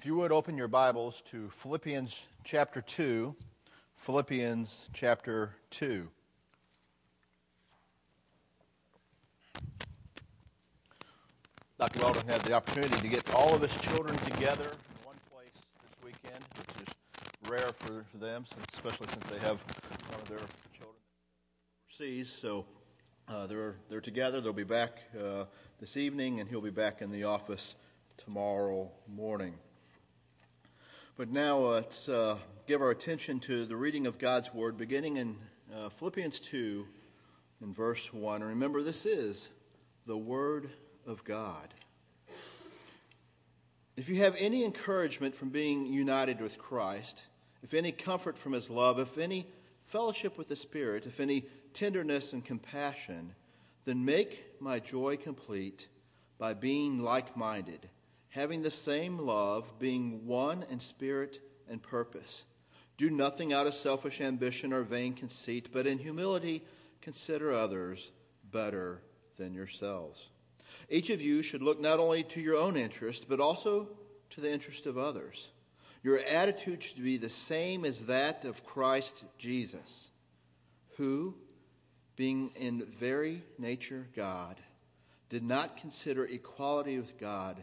If you would open your Bibles to Philippians chapter 2, Philippians chapter 2. Dr. Weldon had the opportunity to get all of his children together in one place this weekend, which is rare for them, especially since they have one of their children overseas. So uh, they're, they're together. They'll be back uh, this evening, and he'll be back in the office tomorrow morning. But now uh, let's uh, give our attention to the reading of God's Word, beginning in uh, Philippians 2, in verse 1. Remember, this is the Word of God. If you have any encouragement from being united with Christ, if any comfort from his love, if any fellowship with the Spirit, if any tenderness and compassion, then make my joy complete by being like minded, having the same love, being one in spirit and purpose. Do nothing out of selfish ambition or vain conceit, but in humility consider others better than yourselves. Each of you should look not only to your own interest, but also to the interest of others. Your attitude should be the same as that of Christ Jesus, who, being in very nature God, did not consider equality with God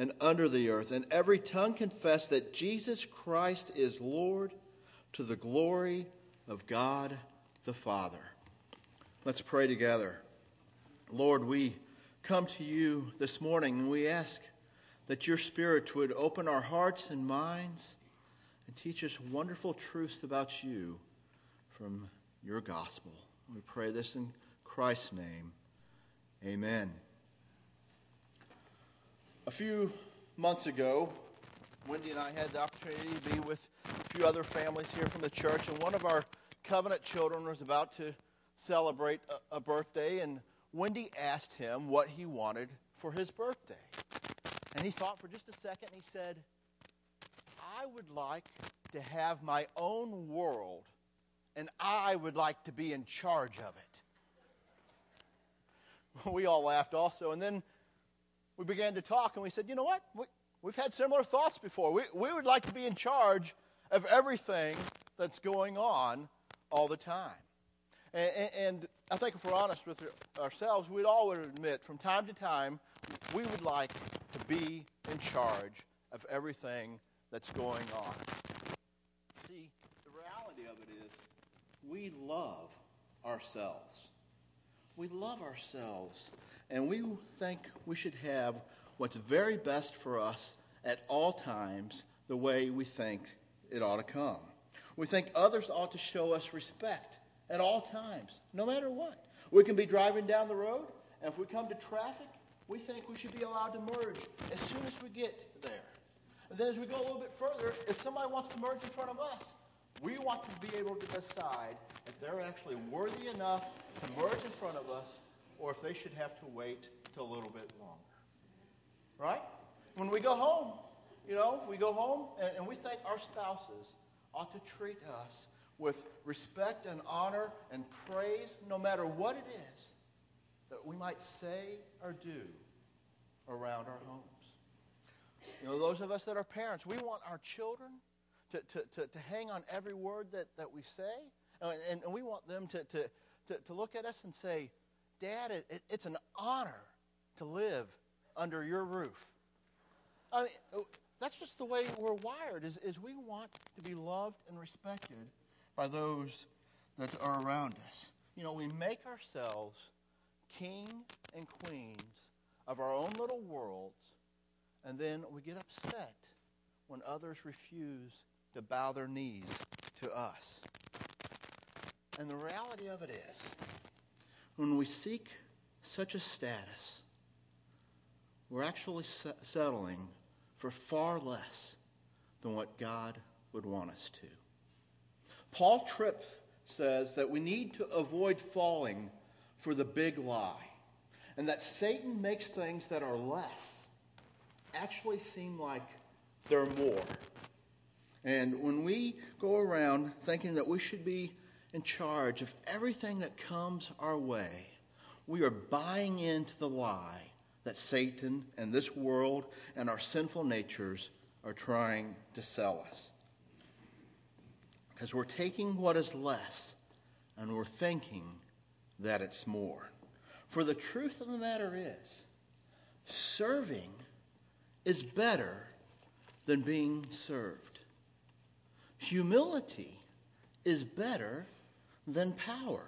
and under the earth, and every tongue confess that Jesus Christ is Lord to the glory of God the Father. Let's pray together. Lord, we come to you this morning and we ask that your Spirit would open our hearts and minds and teach us wonderful truths about you from your gospel. We pray this in Christ's name. Amen. A few months ago, Wendy and I had the opportunity to be with a few other families here from the church, and one of our covenant children was about to celebrate a, a birthday, and Wendy asked him what he wanted for his birthday. And he thought for just a second and he said, I would like to have my own world and I would like to be in charge of it. We all laughed also. And then we began to talk and we said, you know what? We, we've had similar thoughts before. We, we would like to be in charge of everything that's going on all the time. And, and, I think if we're honest with ourselves, we'd all admit from time to time we would like to be in charge of everything that's going on. See, the reality of it is we love ourselves. We love ourselves, and we think we should have what's very best for us at all times the way we think it ought to come. We think others ought to show us respect at all times, no matter what. We can be driving down the road, and if we come to traffic, we think we should be allowed to merge as soon as we get there. And then as we go a little bit further, if somebody wants to merge in front of us, we want to be able to decide if they're actually worthy enough to merge in front of us or if they should have to wait till a little bit longer. Right? When we go home, you know, we go home and, and we think our spouses ought to treat us with respect and honor and praise, no matter what it is that we might say or do around our homes. You know, those of us that are parents, we want our children to, to, to, to hang on every word that, that we say, and, and we want them to, to, to, to look at us and say, Dad, it, it, it's an honor to live under your roof. I mean, that's just the way we're wired, is, is we want to be loved and respected by those that are around us. You know, we make ourselves king and queens of our own little worlds, and then we get upset when others refuse to bow their knees to us. And the reality of it is, when we seek such a status, we're actually settling for far less than what God would want us to. Paul Tripp says that we need to avoid falling for the big lie, and that Satan makes things that are less actually seem like they're more. And when we go around thinking that we should be in charge of everything that comes our way, we are buying into the lie that Satan and this world and our sinful natures are trying to sell us. Because we're taking what is less and we're thinking that it's more. For the truth of the matter is, serving is better than being served. Humility is better than power.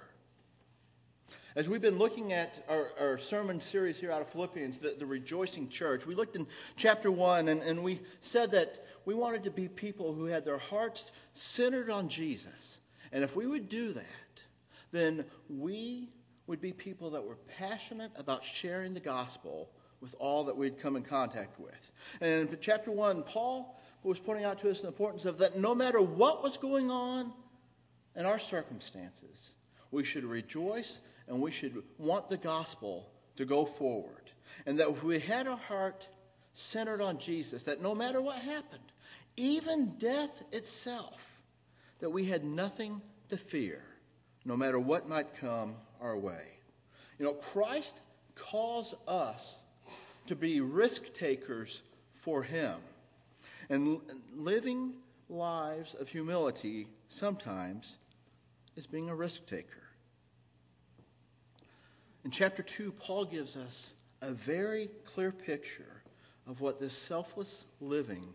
As we've been looking at our, our, sermon series here out of Philippians, the, the rejoicing church, we looked in chapter 1 and, and we said that we wanted to be people who had their hearts centered on Jesus. And if we would do that, then we would be people that were passionate about sharing the gospel with all that we'd come in contact with. And in chapter 1, Paul was pointing out to us the importance of that no matter what was going on in our circumstances, we should rejoice and we should want the gospel to go forward. And that if we had our heart centered on Jesus, that no matter what happened, even death itself, that we had nothing to fear, no matter what might come our way. You know, Christ calls us to be risk takers for Him. And living lives of humility sometimes is being a risk taker. In chapter 2, Paul gives us a very clear picture of what this selfless living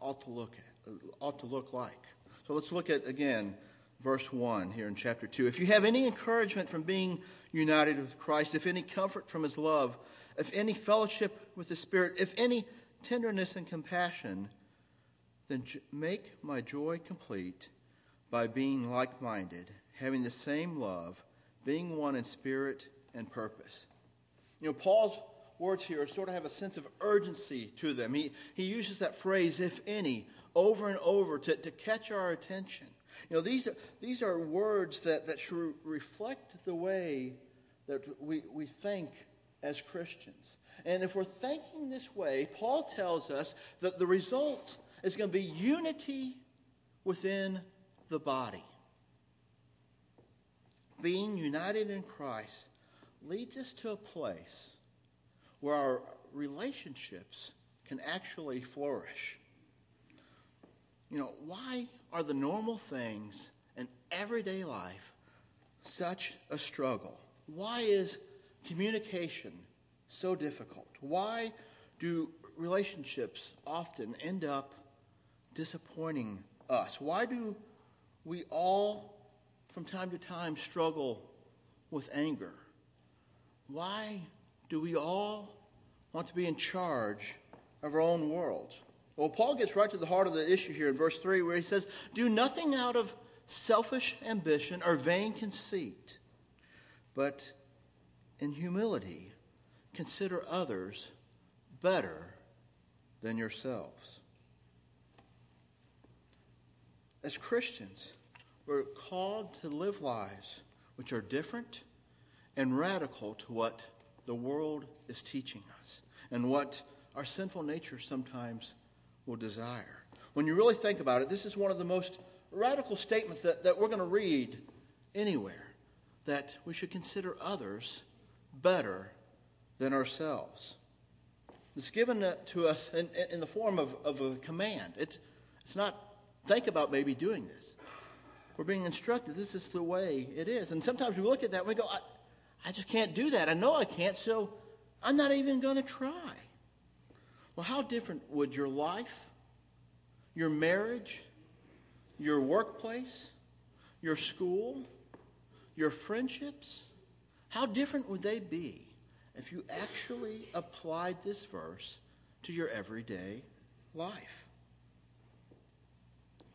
ought to look at, uh, ought to look like. So let's look at again verse 1 here in chapter 2. If you have any encouragement from being united with Christ, if any comfort from his love, if any fellowship with the Spirit, if any tenderness and compassion, then make my joy complete by being like minded, having the same love, being one in spirit and purpose. You know, Paul's words here sort of have a sense of urgency to them. He, he uses that phrase, if any, over and over to, to catch our attention. You know, these, these are words that, that should reflect the way that we, we think as Christians. And if we're thinking this way, Paul tells us that the result is going to be unity within the body. Being united in Christ leads us to a place where our relationships can actually flourish. You know, why are the normal things in everyday life such a struggle? Why is communication so difficult? Why do relationships often end up disappointing us? Why do we all, from time to time, struggle with anger? Why do we all want to be in charge of our own world? Well, Paul gets right to the heart of the issue here in verse 3, where he says, Do nothing out of selfish ambition or vain conceit, but in humility consider others better than yourselves. As Christians, we're called to live lives which are different and radical to what the world is teaching us and what our sinful nature sometimes will desire. When you really think about it, this is one of the most radical statements that, that we're going to read anywhere that we should consider others better than ourselves. It's given to us in, in the form of, of a command. It's, it's not think about maybe doing this. We're being instructed. This is the way it is. And sometimes we look at that and we go, I just can't do that. I know I can't, so I'm not even going to try. Well, how different would your life, your marriage, your workplace, your school, your friendships, how different would they be if you actually applied this verse to your everyday life?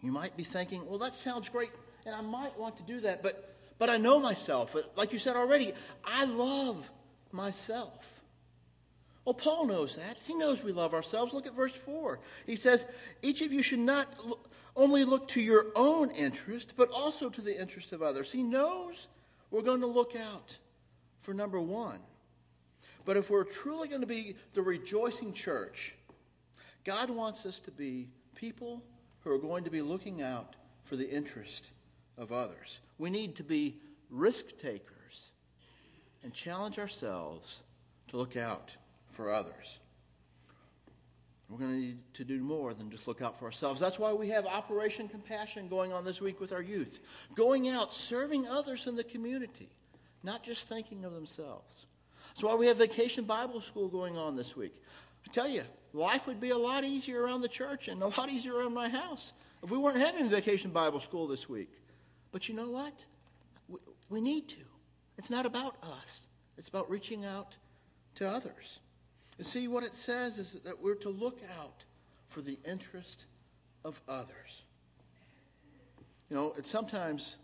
You might be thinking, well, that sounds great, and I might want to do that, but but I know myself. Uh, like you said already, I love myself. Well, Paul knows that. He knows we love ourselves. Look at verse 4. He says, Each of you should not only look to your own interest, but also to the interest of others. He knows we're going to look out for number one. But if we're truly going to be the rejoicing church, God wants us to be people who are going to be looking out for the interest of others. We need to be risk takers and challenge ourselves to look out for others. We're going to need to do more than just look out for ourselves. That's why we have Operation Compassion going on this week with our youth. Going out, serving others in the community, not just thinking of themselves. That's why we have Vacation Bible School going on this week. I tell you, life would be a lot easier around the church and a lot easier around my house if we weren't having Vacation Bible School this week. But you know what? We, we need to. It's not about us, it's about reaching out to others. And see, what it says is that we're to look out for the interest of others. You know, it's sometimes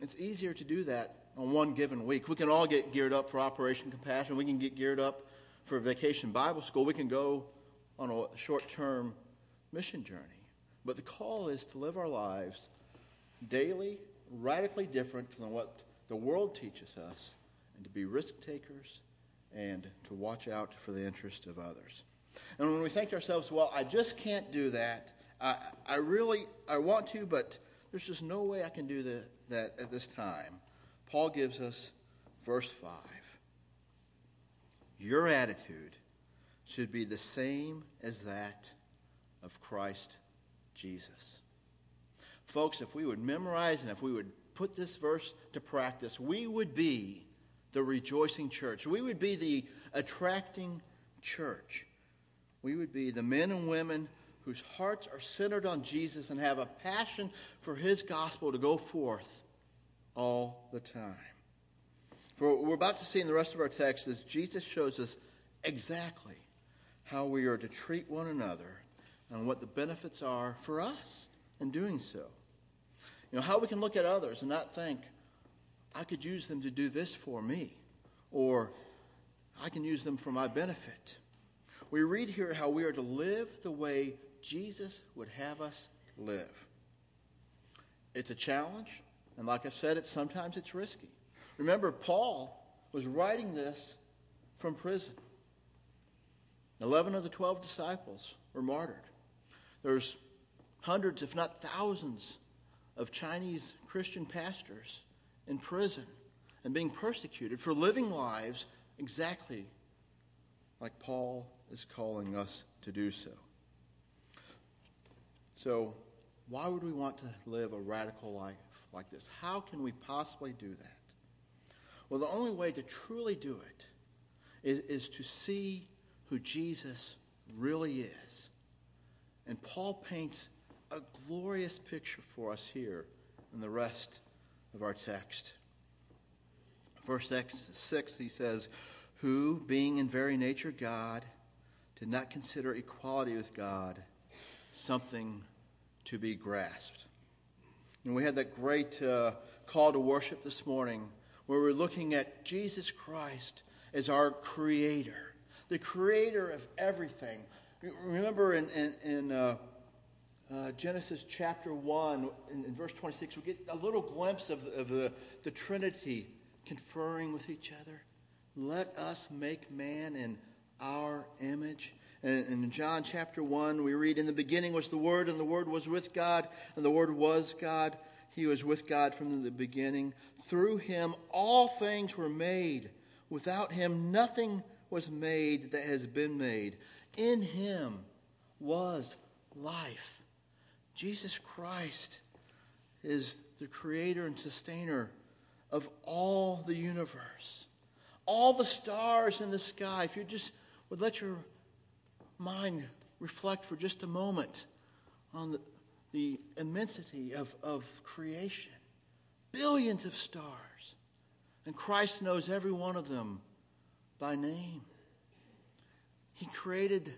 it's easier to do that on one given week. We can all get geared up for Operation Compassion. We can get geared up for Vacation Bible School. We can go on a short-term mission journey. But the call is to live our lives daily, radically different than what the world teaches us, and to be risk takers and to watch out for the interest of others. And when we think to ourselves, well, I just can't do that. I, I really, I want to, but there's just no way I can do that, that at this time. Paul gives us verse 5. Your attitude should be the same as that of Christ Jesus. Folks, if we would memorize and if we would put this verse to practice, we would be the rejoicing church. We would be the attracting church. We would be the men and women whose hearts are centered on Jesus and have a passion for his gospel to go forth all the time. For what we're about to see in the rest of our text is Jesus shows us exactly how we are to treat one another and what the benefits are for us in doing so. You know, how we can look at others and not think, I could use them to do this for me, or I can use them for my benefit. We read here how we are to live the way Jesus would have us live. It's a challenge, and like I said, it's sometimes it's risky. Remember, Paul was writing this from prison. Eleven of the twelve disciples were martyred. There's hundreds, if not thousands, of Chinese Christian pastors in prison and being persecuted for living lives exactly like Paul is calling us to do so. So, why would we want to live a radical life like this? How can we possibly do that? Well, the only way to truly do it is, is to see who Jesus really is. And Paul paints a glorious picture for us here in the rest of our text. Verse 6, he says, Who, being in very nature God, did not consider equality with God something to be grasped. And we had that great uh, call to worship this morning where we're looking at Jesus Christ as our creator, the creator of everything. Remember in, in, in uh, uh, Genesis chapter 1, in, in, verse 26, we get a little glimpse of, of the, the Trinity conferring with each other. Let us make man in our image. And in John chapter 1, we read, In the beginning was the Word, and the Word was with God, and the Word was God. He was with God from the beginning. Through him, all things were made. Without him, nothing was made that has been made. In him was life Jesus Christ is the creator and sustainer of all the universe, all the stars in the sky. If you just would let your mind reflect for just a moment on the, the immensity of, of creation, billions of stars, and Christ knows every one of them by name. He created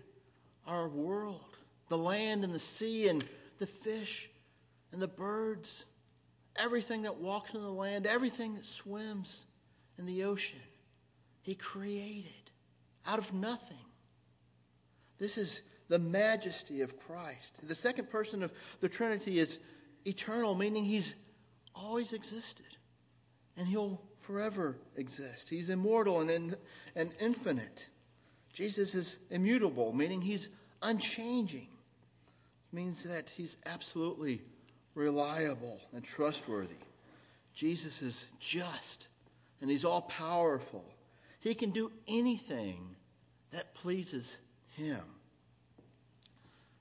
our world, the land and the sea, and the fish and the birds, everything that walks in the land, everything that swims in the ocean. He created out of nothing. This is the majesty of Christ. The second person of the Trinity is eternal, meaning he's always existed and he'll forever exist. He's immortal and, and infinite. Jesus is immutable, meaning he's unchanging. It means that he's absolutely reliable and trustworthy. Jesus is just and he's all powerful. He can do anything that pleases him.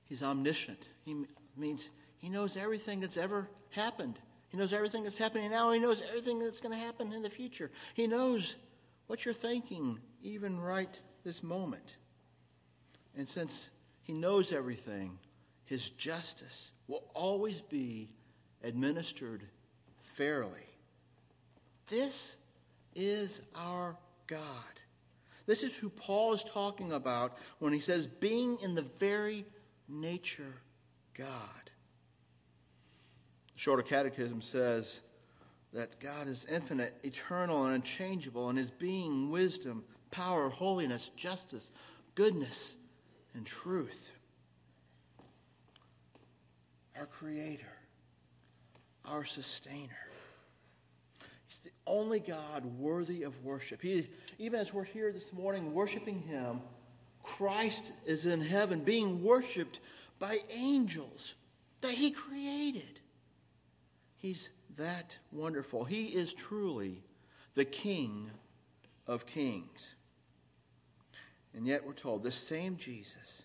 He's omniscient. He means he knows everything that's ever happened. He knows everything that's happening now. He knows everything that's going to happen in the future. He knows what you're thinking, even right this moment. And since he knows everything, his justice will always be administered fairly. This is our God. This is who Paul is talking about when he says, being in the very nature God. The Shorter Catechism says that God is infinite, eternal, and unchangeable in his being, wisdom, power, holiness, justice, goodness, and truth. Our Creator, our Sustainer. He's the only God worthy of worship. He, even as we're here this morning worshiping Him, Christ is in heaven being worshiped by angels that He created. He's that wonderful. He is truly the King of kings. And yet we're told this same Jesus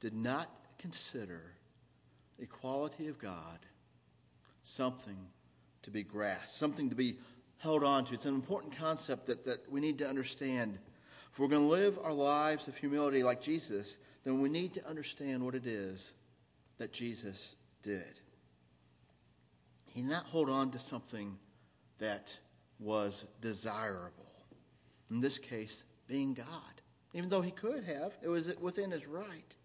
did not consider equality of God something to be grasped, something to be held on to. It's an important concept that, that we need to understand. If we're going to live our lives of humility like Jesus, then we need to understand what it is that Jesus did. He did not hold on to something that was desirable. In this case, being God. Even though he could have, it was within his right.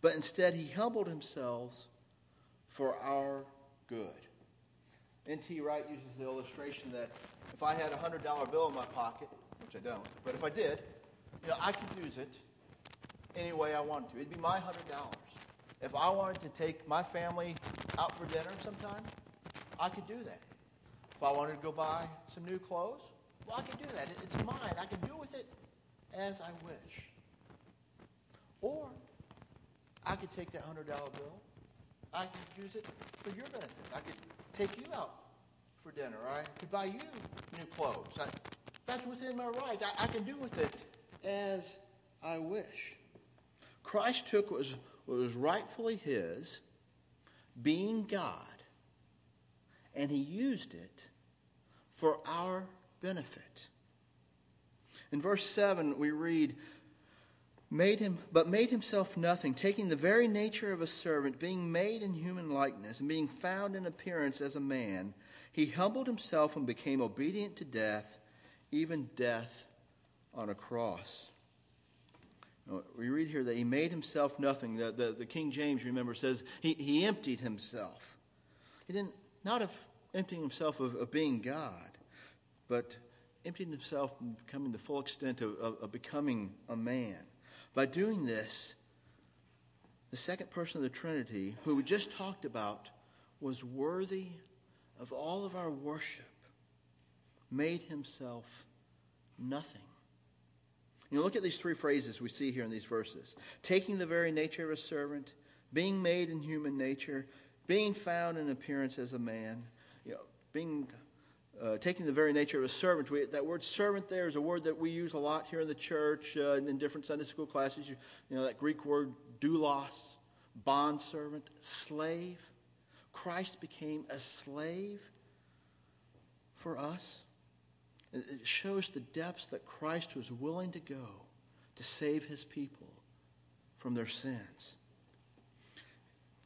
But instead, he humbled himself for our good. N.T. Wright uses the illustration that if I had a $100 bill in my pocket, which I don't, but if I did, you know, I could use it any way I wanted to. It'd be my $100. If I wanted to take my family out for dinner sometime, I could do that. If I wanted to go buy some new clothes, well, I could do that. It's mine. I can do with it as I wish. Or I could take that $100 bill. I could use it for your benefit. I could take you out for dinner. I could buy you new clothes. I, that's within my rights. I, I can do with it as I wish. Christ took what was, what was rightfully his, being God, and he used it for our benefit. In verse 7, we read, made him but made himself nothing taking the very nature of a servant being made in human likeness and being found in appearance as a man he humbled himself and became obedient to death even death on a cross. We read here that he made himself nothing. The, the, the king james remember says he, he emptied himself. He didn't not of emptying himself of, of being god but emptying himself and becoming the full extent of, of, of becoming a man. By doing this, the second person of the Trinity, who we just talked about, was worthy of all of our worship, made himself nothing. You look at these three phrases we see here in these verses taking the very nature of a servant, being made in human nature, being found in appearance as a man, you know, being uh, taking the very nature of a servant. We, that word servant there is a word that we use a lot here in the church uh, in different Sunday school classes. You, you know, that Greek word doulos, bond servant, slave. Christ became a slave for us. It, shows the depths that Christ was willing to go to save his people from their sins.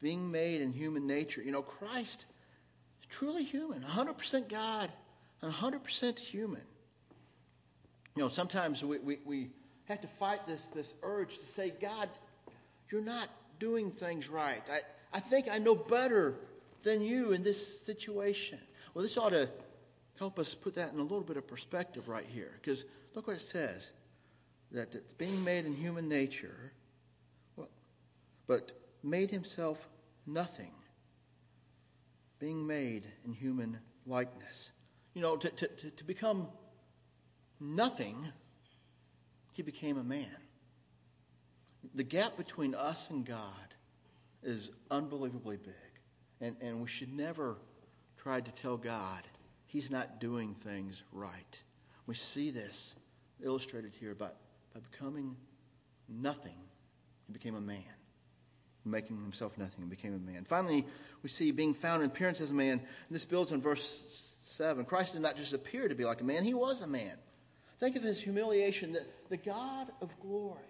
Being made in human nature, you know, Christ is truly human, 100% God and 100% human. You know, sometimes we, we, we have to fight this, this urge to say, God, you're not doing things right. I, I think I know better than you in this situation. Well, this ought to help us put that in a little bit of perspective right here. Because look what it says that it's being made in human nature, but made himself nothing, being made in human likeness. You know, to, to, to become nothing, he became a man. The gap between us and God is unbelievably big. And, and we should never try to tell God he's not doing things right. We see this illustrated here by, by becoming nothing, he became a man. Making himself nothing, he became a man. Finally, we see being found in appearance as a man. And this builds on verse 7. Christ did not just appear to be like a man, he was a man. Think of his humiliation, that the God of glory,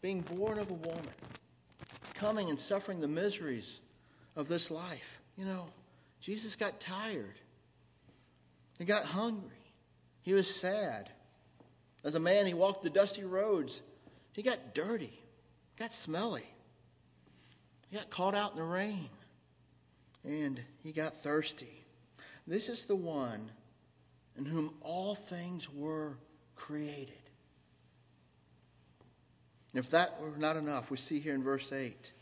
being born of a woman, coming and suffering the miseries of this life. You know, Jesus got tired. He got hungry. He was sad. As a man, he walked the dusty roads. He got dirty, got smelly. He got caught out in the rain. And he got thirsty. This is the one in whom all things were created. And if that were not enough, we see here in verse 8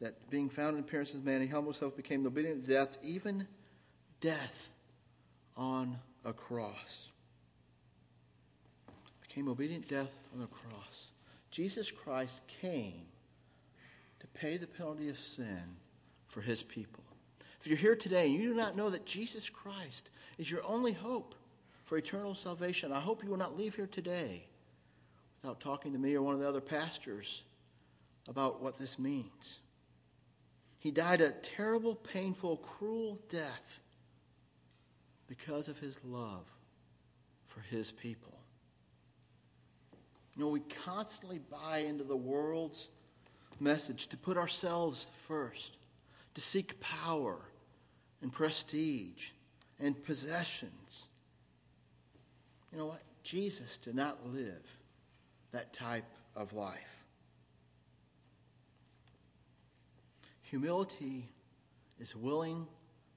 that being found in appearance as man, he humbled himself, became obedient to death, even death on a cross. Became obedient death on the cross. Jesus Christ came to pay the penalty of sin for his people. If you're here today and you do not know that Jesus Christ is your only hope for eternal salvation, I hope you will not leave here today without talking to me or one of the other pastors about what this means. He died a terrible, painful, cruel death because of his love for his people. You know, we constantly buy into the world's message to put ourselves first, to seek power and prestige and possessions. You know what? Jesus did not live that type of life. Humility is willing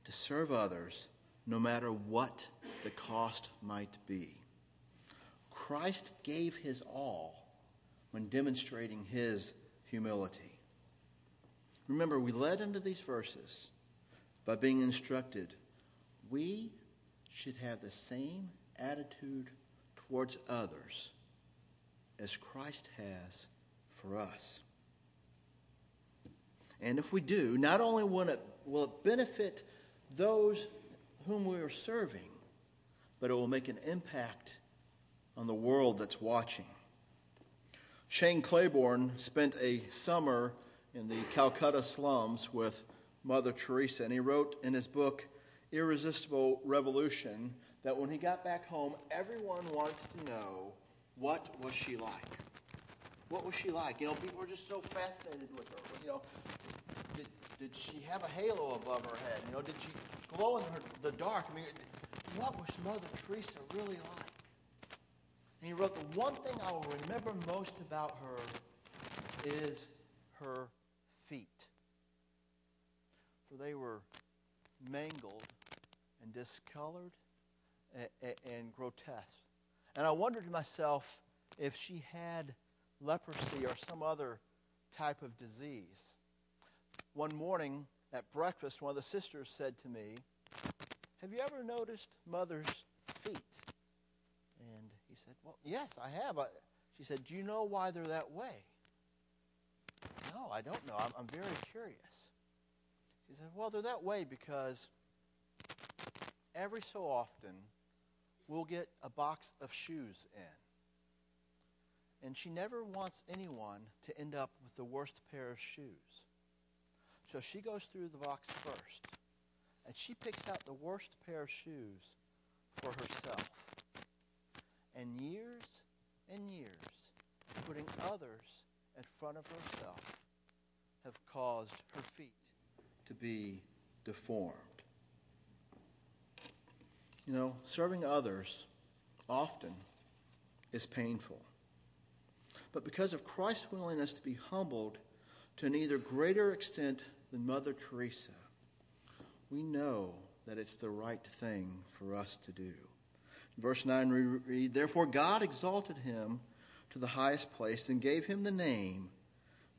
to serve others no matter what the cost might be. Christ gave his all when demonstrating his humility. Remember, we led into these verses by being instructed we should have the same attitude towards others as Christ has for us. And if we do, not only will it, will it benefit those whom we are serving, but it will make an impact on the world that's watching. Shane Claiborne spent a summer in the Calcutta slums with Mother Teresa, and he wrote in his book, Irresistible Revolution, that when he got back home, everyone wanted to know what was she like? What was she like? You know, people were just so fascinated with her. You know, did, did she have a halo above her head? You know, did she glow in her, the dark? I mean, what was Mother Teresa really like? And he wrote, the one thing I will remember most about her is her feet. For they were mangled and discolored and, and grotesque. And I wondered to myself if she had leprosy or some other type of disease. One morning at breakfast, one of the sisters said to me, Have you ever noticed mother's feet? And he said, Well, yes, I have. I, she said, Do you know why they're that way? No, I don't know. I'm, I'm very curious. She said, Well, they're that way because every so often we'll get a box of shoes in. And she never wants anyone to end up with the worst pair of shoes. So she goes through the box first. And she picks out the worst pair of shoes for herself. And years and years, putting others in front of herself, have caused her feet to be deformed. You know, serving others often is painful. But because of Christ's willingness to be humbled to an either greater extent than Mother Teresa, we know that it's the right thing for us to do. In verse 9, we read, Therefore God exalted him to the highest place and gave him the name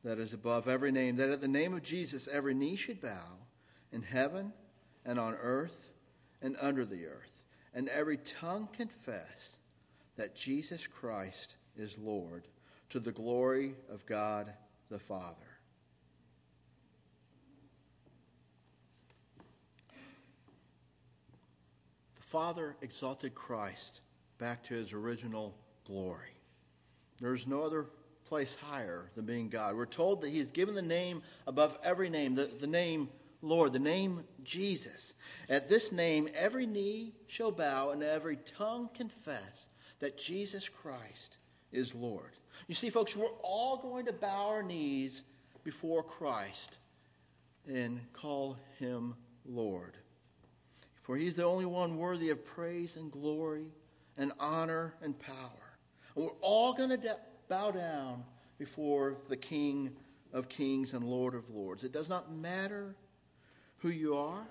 that is above every name, that at the name of Jesus every knee should bow in heaven and on earth and under the earth, and every tongue confess that Jesus Christ is Lord to the glory of God the Father. The Father exalted Christ back to his original glory. There's no other place higher than being God. We're told that He has given the name above every name, the, the name Lord, the name Jesus. At this name, every knee shall bow and every tongue confess that Jesus Christ is Lord. You see, folks, we're all going to bow our knees before Christ and call him Lord. For he's the only one worthy of praise and glory and honor and power. And we're all going to de- bow down before the King of kings and Lord of lords. It does not matter who you are,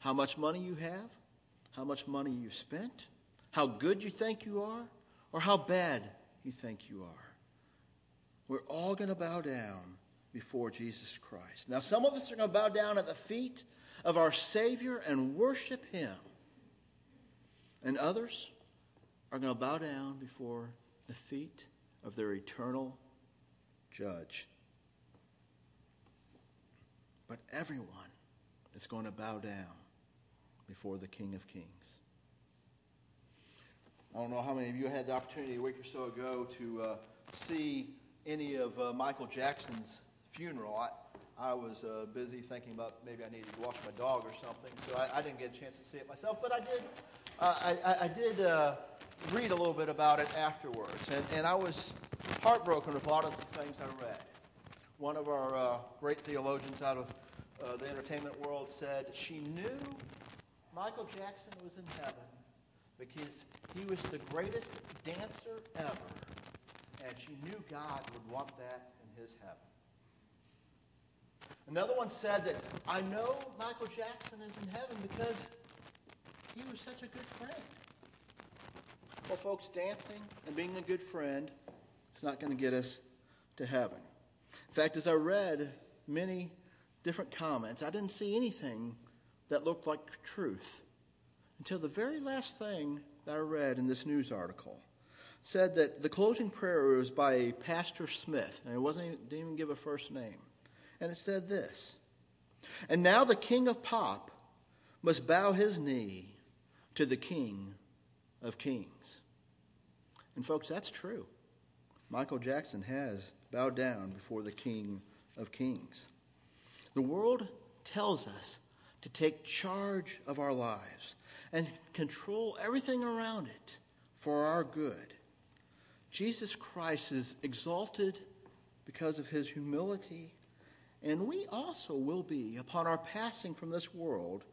how much money you have, how much money you've spent, how good you think you are, or how bad you think you are. We're all going to bow down before Jesus Christ. Now, some of us are going to bow down at the feet of our Savior and worship Him. And others are going to bow down before the feet of their eternal judge. But everyone is going to bow down before the King of Kings. I don't know how many of you had the opportunity a week or so ago to uh, see any of uh, Michael Jackson's funeral. I, I was uh, busy thinking about maybe I needed to wash my dog or something, so I, I didn't get a chance to see it myself. But I did, uh, I, I, did uh, read a little bit about it afterwards, and, and I was heartbroken with a lot of the things I read. One of our uh, great theologians out of the entertainment world said she knew Michael Jackson was in heaven because he was the greatest dancer ever, and she knew God would want that in his heaven. Another one said that I know Michael Jackson is in heaven because he was such a good friend. Well, folks, dancing and being a good friend is not going to get us to heaven. In fact, as I read many different comments, I didn't see anything that looked like truth until the very last thing that I read in this news article said that the closing prayer was by Pastor Smith, and it wasn't didn't even give a first name. And it said this And now the king of pop must bow his knee to the king of kings. And, folks, that's true. Michael Jackson has bowed down before the king of kings. The world tells us to take charge of our lives and control everything around it for our good. Jesus Christ is exalted because of his humility and we also will be upon our passing from this world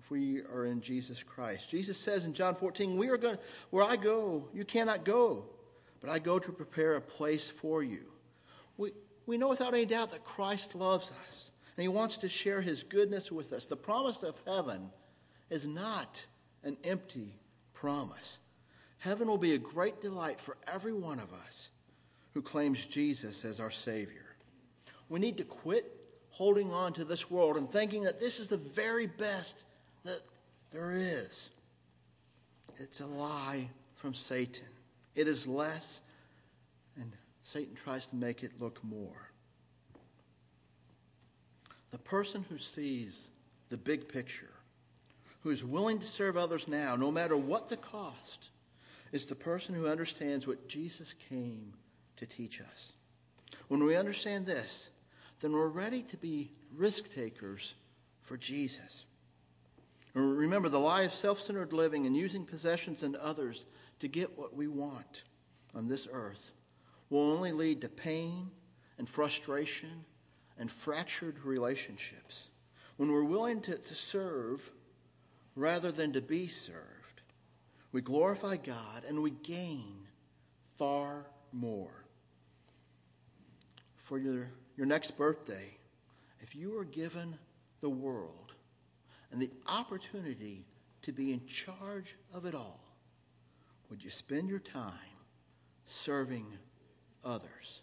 if we are in Jesus Christ. Jesus says in John 14, We are going where I go, you cannot go, but I go to prepare a place for you. We, we know without any doubt that Christ loves us and he wants to share his goodness with us. The promise of heaven is not an empty promise. Heaven will be a great delight for every one of us who claims Jesus as our Savior. We need to quit holding on to this world and thinking that this is the very best that there is. It's a lie from Satan. It is less, and Satan tries to make it look more. The person who sees the big picture, who is willing to serve others now, no matter what the cost, is the person who understands what Jesus came to teach us. When we understand this, then we're ready to be risk takers for Jesus. Remember, the lie of self centered living and using possessions and others to get what we want on this earth will only lead to pain and frustration and fractured relationships. When we're willing to, to serve rather than to be served, we glorify God and we gain far more. For your your next birthday, if you were given the world and the opportunity to be in charge of it all, would you spend your time serving others?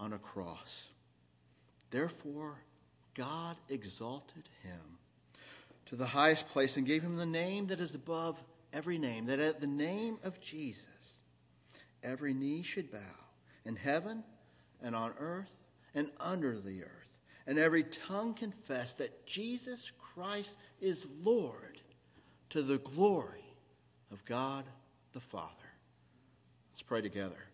on a cross. Therefore, God exalted him to the highest place and gave him the name that is above every name, that at the name of Jesus, every knee should bow in heaven and on earth and under the earth, and every tongue confess that Jesus Christ is Lord to the glory of God the Father. Let's pray together.